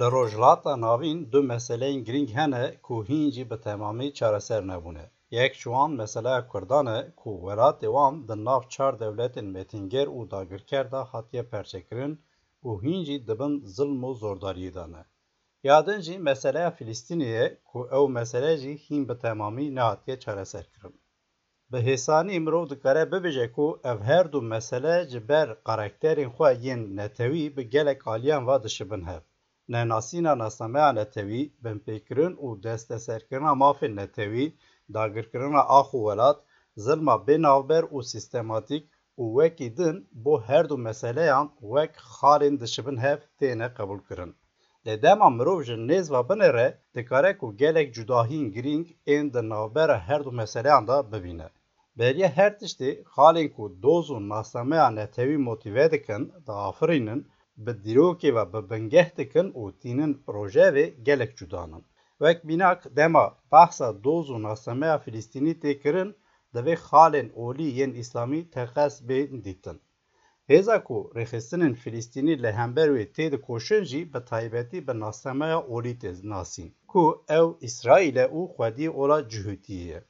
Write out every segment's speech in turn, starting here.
Li rojhilata navîn du meseleyên girîng hene ku hîn jî bi temamî çareser nebûne. Yek ji wan meseleya Kurdan e ku welatê wan di nav çar dewletên metîngêr û dagirker de hatiye perçekirin û hîn jî dibin zilm û zordariyê de ne. Ya din jî meseleya Filîstînê ye ku ew mesele jî hîn bi temamî nehatiye çareserkirin. Bi hêsanî mirov dikare bibêje ku ev her du mesele ji ber karakterên xwe yên netewî bi aliyan ve hev. Nenasîna nasameya netewî, binpêkirin û desteserkirina mafên netewî, dagirkirina ax û welat, zilma bênavber û sîstematîk û wekî din bo her du meseleyan wek xalên dişibin hev têne qebûlkirin. Lê dema mirov ji nêz ve binê re dikare ku gelek cudahiyên girîng ên di navbera her du meseleyan de bibîne. Beriya her tiştê xalên ku doz û nasameya netewî motîve dikin, diafirînin, bi dîrokê ve bi bingeh dikin û tînin rojevê gelek cudanin. Wek bînak dema behsa doz û nasameya Filîstînî tê kirin, divê xalên olî yên îslamî teqes bên dîtin. Hêza ku rêxistinên Filîstînî li hember wê tê dikoşin jî bi taybetî bi nasameya olî tê nasîn ku ew İsraîlê û xwediyê ola cihûtiyê ye.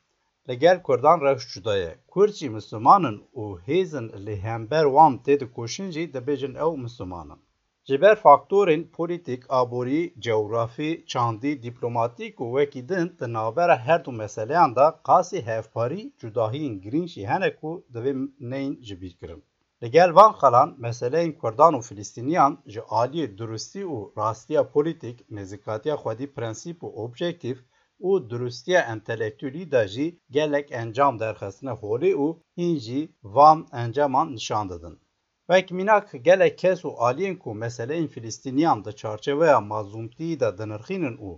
Cuda ye. Kurd jî Mislimanin û hêzin li hember wan tê dikoşin jî dibêjin ew Mislimanin. Ji ber faktorên polîtîk, aborî, cewrafî, çandî, dîplomatîk û wekî din di navbera her du meseleyan de qasî hevparî, cudahiyên girîng jî hene ku divê neyên ji bîr kirin. Li gel van xelan meseleyên Kurdan û Filîstîniyan ji aliyê durustî û rastiya polîtîk, nêzîkatiya xwedî prensîp objektif û durustiya entelektûlî de jî gelek encam derxistine holê û hîn jî van encaman nişan didin. Wek mînak gelek kes û aliyên ku meseleyên Filîstîniyan di çarçeveya mazlûmtiyî de dinirxînin û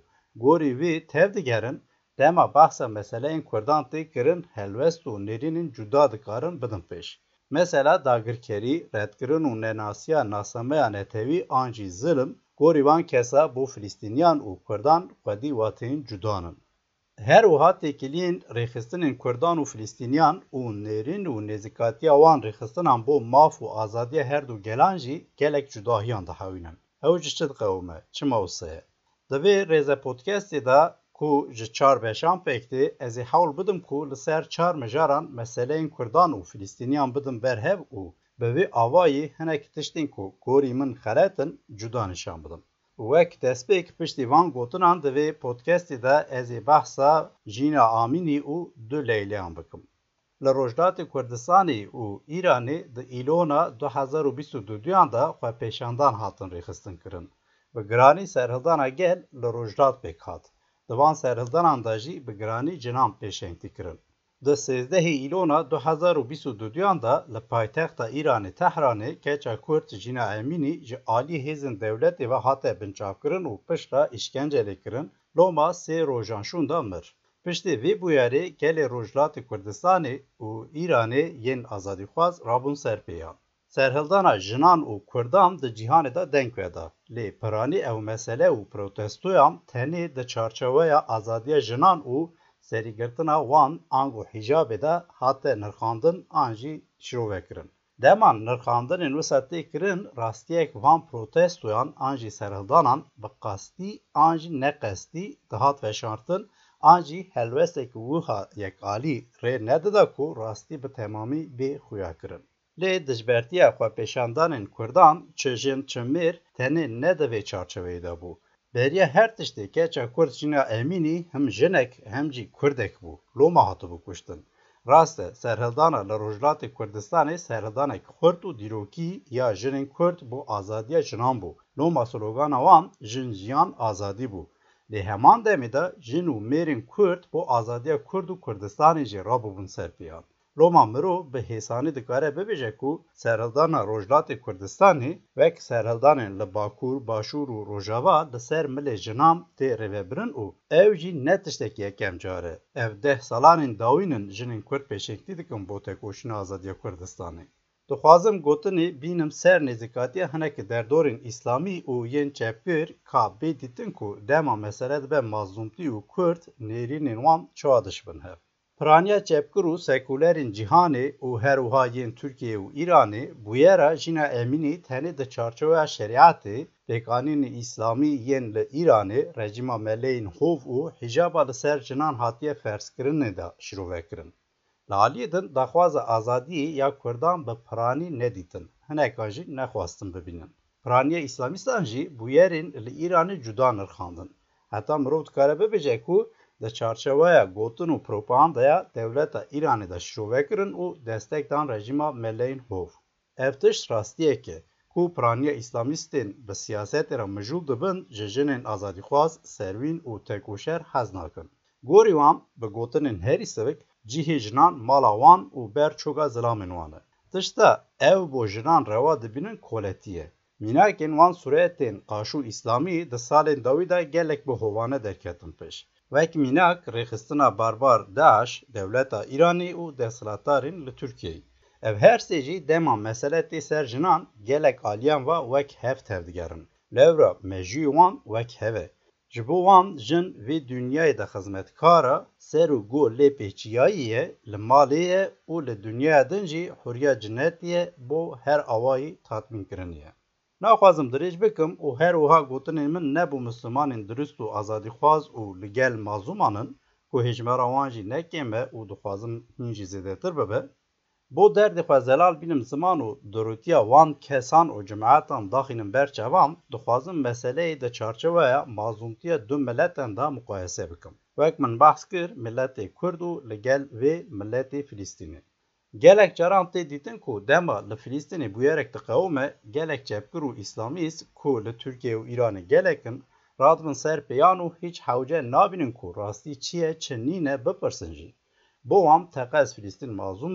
gorî wê tev digerin, dema behsa meseleyên Kurdan tê kirin helwest û nêrînên cuda dikarin bidin pêş. Mesela dagirkerî, redkirin û nenasiya nasameya netewî an jî zilim, gorî van kesa bo Filîstîniyan û Kurdan xwedî wateyên cudanin. Her wiha têkiliyên rêxistinên Kurdan û Filîstîniyan û nêrîn û nêzîkatiya wan rêxistinan bo maf û azadiya her du gelan jî gelek cudahiyan dihewînin. Ew ji çi diqewime, çima wisa ye? Di vê rêze podcastê de ku ji çar beşan pêk tê ez ê hewl bidim ku li ser çar mijaran meseleyên Kurdan û Filîstîniyan bidim berhev û avayî hinek tiştên ku gorî min xeretin cuda nîşan bidim. Wek destpêk piştî van gotinan di vê podcastê de ez ê behsa jîna Amînî û du Leyleyan bikim. Li Rojdatê Kurdistanê û Îranê di îlona 2022yan de xwepêşandan hatin rêxistin kirin. Bi giranî serhildana gel li Rojdat pêk hat. Di van serhildanan de jî bi giranî cinan pêşengtî kirin. Di sêzdehê îlona 2022yan de li paytexta Îranê Tehranê keça Kurd Jîna Emînî ji alî hêzin dewletê ve hate binçavkirin û pişta îşkencelê kirin, loma sê rojan şûn da mir. Piştî vê bûyerê gelê Rojhilatê Kurdistanê û Îranê yên azadîxwaz rabûn ser pêyan. Serhildana jinan û Kurdan di cîhanê de deng veda. Lê piranî ew mesele û protestoyan tenê di çarçeweya azadiya jinan û serîgirtina wan ang û hîjabê de hate nirxandin an jî şirovekirin. Deman nirxandinên wisa tê kirin rastiyek van protestoyan an jî serhildanan bi qastî an jî neqestî dihat veşartin an jî helwesteke wiha yekalî rê nedida ku rastî bi temamî bê xuya kirin. Lê dijbertiya xwepêşandanên Kurdan çi jin çi mêr tenê ne di vê çarçeveyê de bû. Beriya her tiştê keça Kurd jîna Emînî him jinek hem jî Kurdek bû. Loma hatibû kuştin. Rast e serhildana li Rojhilatê Kurdistanê serhildanek xurt û dîrokî ya jinên Kurd bo azadiya jinan bû. Loma slogana wan jin jiyan azadî bû. Lê heman demê de jin û mêrên Kurd bo azadiya Kurd û Kurdistanê jî rabûbûn ser pêyan. Loma mirov bi hêsanî dikare bibêje ku serhildana Rojhilatê Kurdistanê wek serhildanên li Bakur, Başûr û Rojava li ser milê jinan tê rêvebirin û ew jî ne tiştekî yekem car e. Ev deh salanên dawînin jinên Kurd pêşengtî dikin bo tekoşîna azadiya Kurdistanê. Dixwazim gotinê bînim ser nêzîkatiya hinekî derdorên îslamî û yên çepgir ka bê dîtin ku dema mesele dibe mazlûmtî û Kurd nêrînên wan çawa dişibin hev. Piraniya çepkir û sekûlerên cîhanê û herwiha yên Tirkiye û Îranê bûyera jîna emînî tenê di çarçoveya şeriatê pêkanînê îslamî yên li Îranê rejîma meleyên hov û hîjaba li ser jinan hatiye ferskirinê de şîrovekirin. Li aliyê din daxwaza azadiyê ya Kurdan bi piranî nedîtin, hinekan jî nexwastin bibînin. Piraniya îslamîstan jî bûyerên li Îranê cuda nirxandin. Heta mirov dikare bibêje ku di çarçeveya gotin û propagandaya dewleta Îranê de şîrovekirin û destek dan rejîma meleyên hov. Ev tişt rastiyek e ku piraniya îslamîstên bi siyasetê re mijûl dibin ji jinên azadîxwaz, serwîn û tekûşer hez nakin. Gorî wan bi gotinên herî sivik cihê jinan mala wan ber çoga zilamên wan e. Ew bo jinan rewa dibînin koletiye. Mînakên wan suretên qaşû îslamî di salên dawî gelek bi hovane derketin pêş. Wek mînak rêxistina barbar Daeş, dewleta Îranê û desthilatdarên li Tirkiyeyê. Ev her sê jî dema mesele tê ser gelek aliyan ve wek hev tevdigerin. Lewra mejiyê wan wek hev e. Ji bo wan jin vê dunyayê de xizmetkara ser û gol lê pêçiyayî ye li malê ye û li dunyaya din jî ye bo her awayî tatmînkirinê ye. Naxwazim dirêj bikim û her wiha gotinên min nebû mislimanên dirist û azadîxwaz û li gel mazûman in ku hejmera wan jî nekêm e û dixwazim hîn jî zêdetir bibe, bo derdê xwe zelal bînim ziman û dirûtiya wan kesan û cemaetan daxînin ber çavam, dixwazim meseleyê di çarçeveya mazûmtiya du miletan da muqayese bikim. Wek min behs kir milletê Kurd û li gel vê milletê Filîstînê. Gelek caran tê dîtin ku dema li Filîstînê bûyerek diqewime gelek çepkir û îslamîst ku li Tirkiye û Îranê gelekin radibin ser pêyan û hîç hewce nabînin ku rastî çi ye çi nîne bipirsin jî. Bo wan teqez Filîstîn mazûm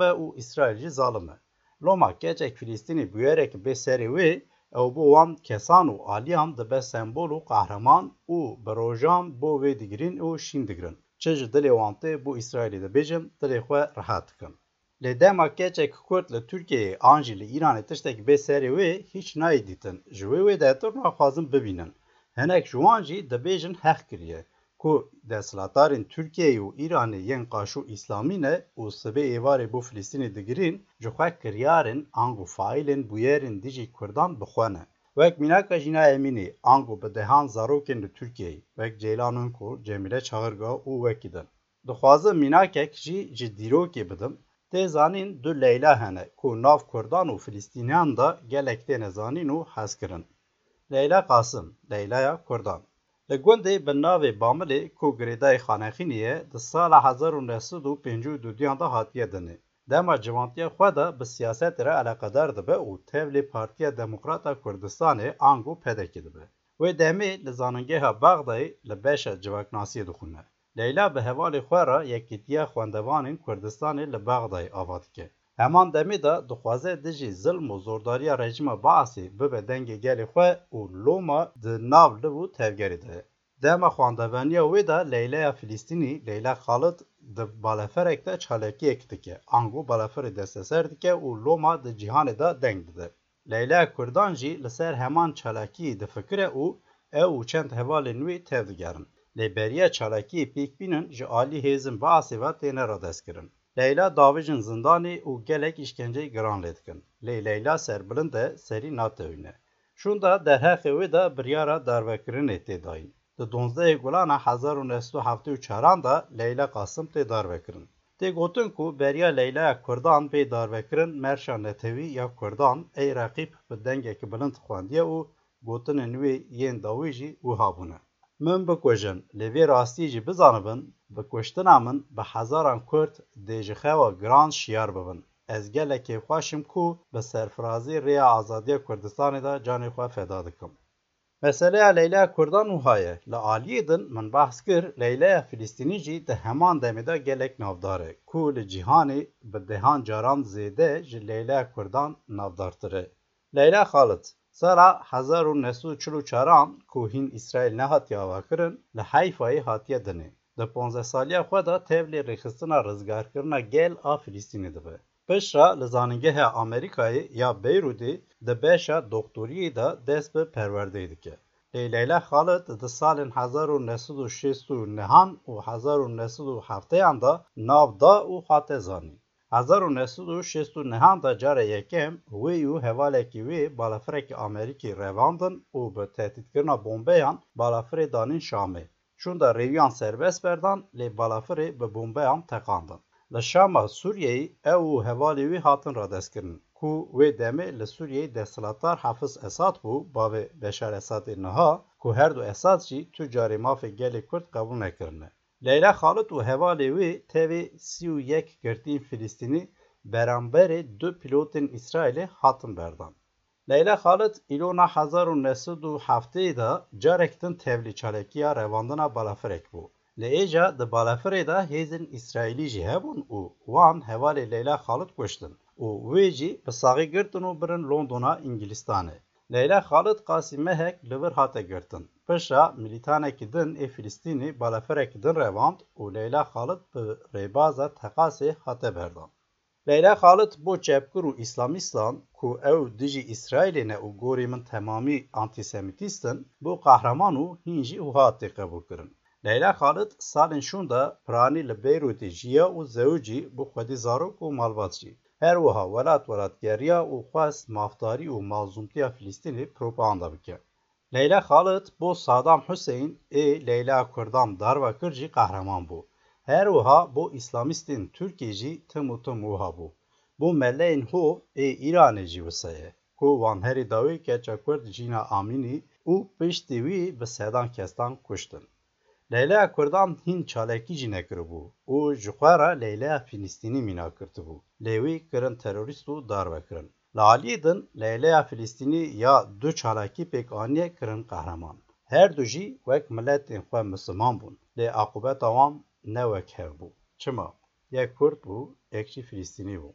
e. Loma keçek Filîstînê bûyerek bê serê wê ew bo wan kesan û aliyan dibe sembol û qehreman û bi rojan bo wê digirin û şîn digirin. Çi ji bo İsraîlê dibêjin dilê xwe rihet dikin. Lê dema keçek Kurd li Tirkiyeyê an jî li Îranê hîç nayê dîtin. Ji wê wê de tur naxwazin bibînin. Hinek ji wan jî dibêjin heq kiriye ku desthilatdarên Tirkiyeyê û Îranê yên qaşû îslamî ne û sibê êvarê bo digirin ji xwe kiryarên ang û faîlên Kurdan bixwene. Wek mînaka Jîna Emînî ang û bi dehan zarokên li Tirkiyeyê wek Ceylanên ku Cemîle Çağırga û wekî din. Dixwazim ji dîrokê bidim Tê zanîn du Leyla hene ku nav Kurdan û Filîstîniyan da gelek têne zanîn û. Leyla Qasim, Leylaya Kurdan Li gundê bi navê Bamilê ku girêdayê Xanexînê ye di sala hezar û nesed û de hatiye dinê. Dema civantiya xwe de bi siyasetê re dibe û tevlê Partiya Demokrata Kurdistanê ang û pedekê dibe. Wê demê li zanîngeha Bexdayê li beşa civaknasiyê dixwîne. Leyla bi hevalê xwe re yekîtiya xwendevanên Kurdistanê li Bexdayê ava dike. Heman demê de dixwaze dijî zilm û zordariya rejima Baasê bibe dengê gelê xwe û Loma di nav liv û tevgerê de. Dema xwendevaniya wê de Leylaya Filîstînî Leyla Xalit di baleferek de çalekiyek dike. Ango baleferê desteser dike û Loma di cîhanê de deng dide. Leylaya Kurdan jî li ser heman çalakiyê difikire û ew û çend hevalên wê tev digerin. Lêberiya çalakiyê pêkbînin ji alî hêzin Baasê ve têne radeskirin. Leyla davêjin zindanê û gelek îşkenceyê giran lê dikin. Lê Leyla serbilind e serî natewîne. Şûn da derhexê wê de biryara darvekirinê tê dayîn. Di donzdehê gulana hezar û nest û heftê û çaran de Leyla Qasim tê darvekirin. Tê gotin ku beriya Leylaya Kurdan pê darvekirin merşa netewî ya Kurdan ey reqîb bi dengekî bilind xwendiye û gotinên wê yên dawî jî wiha bûne. Min bikujin lê vê rastiyê jî bizanibin bi kuştina min bi hezaran Kurd dê ji xewa giran şiyar bibin. Ez gelekê xweşim ku bi serfirazî rêya azadiya Kurdistanê de canê xwe feda dikim. Meseleya Leyla Kurdan wiha ye. Li aliyê din min behs kir Leylaya Filîstînî jî di heman demê de gelek navdar e ku li cîhanê bi dehan caran zêde ji Leylaya Kurdan navdartir e. Leyla Xalit Sala hezar û nesû çil û çaran ku hîn İsraîl nehatiye avakirin li Heyfayê hatiye dinê. Di ponzeh saliya xwe de tevlê rêxistina rizgarkirina gel a Filîstînê dibe. Pişra li zanîngeha Amerîkayê ya Beyrûdê di beşa doktoriyê de dest bi perwerdeyê dike. Lê Û nesed û şêst û nehan da cara yekem wê û hevalekî wê balafirekî Amerîkî revandin û bi tehdîtkirina bombeyan balafirê danîn Şamê. Çûn da rêviyan serbest berdan lê balafirê bi bombeyan teqandin. Li Şama Sûriyeyê ew û hevalê wê hatin radestkirin ku wê demê li Sûriyeyê desthilatdar Hefiz Esad bû bavê Beşar Esadê niha ku her du Esad jî tu carê mafê gelê Kurd nekirine. Leyla Xalit û hevalê wê tevê sî û yek girtiyên Filîstînî beramberê du pilotên İsraîlê hatin berdan. Leyla Xalit îlona hezar û nesed û hefteyê de carek din tevlî çalekiya revandina balafirek bû. Li êja di balafirê de hêzên İsraîlî jî hebûn û wan Leyla Xalit kuştin û wê jî bi saxî girtin birin Londona İngilistanê. Leyla Xalit qasî mehek li wir hate girtin. Pişa milîtanekî din ê Filîstînê balafirekî din revand û Leyla Xalit bi rêbaza Teqasê hate berdan. Leyla Xalit bo çepkir û ku ew dijî İsraîlê ne û gorî min temamî antîsemitîstin, bo qehreman û hîn jî qebûl kirin. Leyla Xalit salên şûn de piranî li Beyrûtê jiya û zewicî bû xwedî zarok û malbat. Her wiha welat welat geriya û xwest mafdarî û mazlûmtiya Filîstînê propaganda bike. Leyla Xalit bo Sadam Hüseyin ê Leyla Kurdan darva kir jî qehreman bû. Her wiha bo îslamîstên Tirkiyê jî tim û tim wiha bû. Bo meleyên hov ku wan herî dawê keça Kurd Jîna Amînî û piştî sedan kestan kuştin. Leyla Kurdan hîn çalekî jî nekiribû û ji xwe re Leyla Filîstînî mîna kirtibû. Lê wî kirin terorîst û darvekirin. Li aliyê din Leyleya Filîstînî ya du çalakî pêk aniye kirin qehreman. Her du jî wek miletên xwe misliman bûn lê aqubeta wan ne wek hev bû. Çima? Yek Kurd bû, yek jî Filîstînî bû.